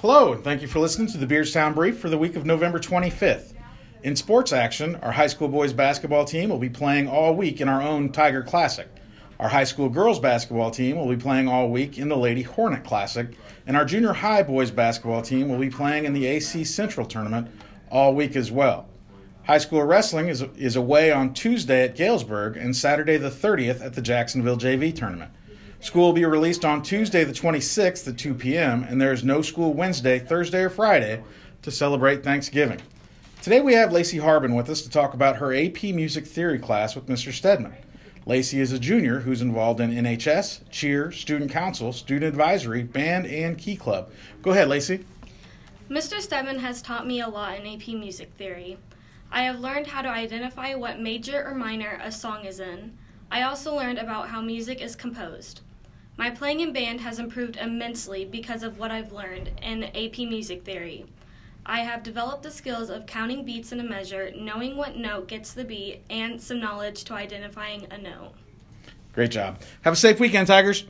Hello, and thank you for listening to the Beardstown Brief for the week of November 25th. In sports action, our high school boys basketball team will be playing all week in our own Tiger Classic. Our high school girls basketball team will be playing all week in the Lady Hornet Classic, and our junior high boys basketball team will be playing in the AC Central Tournament all week as well. High school wrestling is, is away on Tuesday at Galesburg and Saturday the 30th at the Jacksonville JV Tournament. School will be released on Tuesday the 26th at 2 p.m., and there is no school Wednesday, Thursday, or Friday to celebrate Thanksgiving. Today we have Lacey Harbin with us to talk about her AP Music Theory class with Mr. Stedman. Lacey is a junior who's involved in NHS, cheer, student council, student advisory, band, and key club. Go ahead, Lacey. Mr. Stedman has taught me a lot in AP Music Theory. I have learned how to identify what major or minor a song is in. I also learned about how music is composed. My playing in band has improved immensely because of what I've learned in AP Music Theory. I have developed the skills of counting beats in a measure, knowing what note gets the beat, and some knowledge to identifying a note. Great job. Have a safe weekend, Tigers.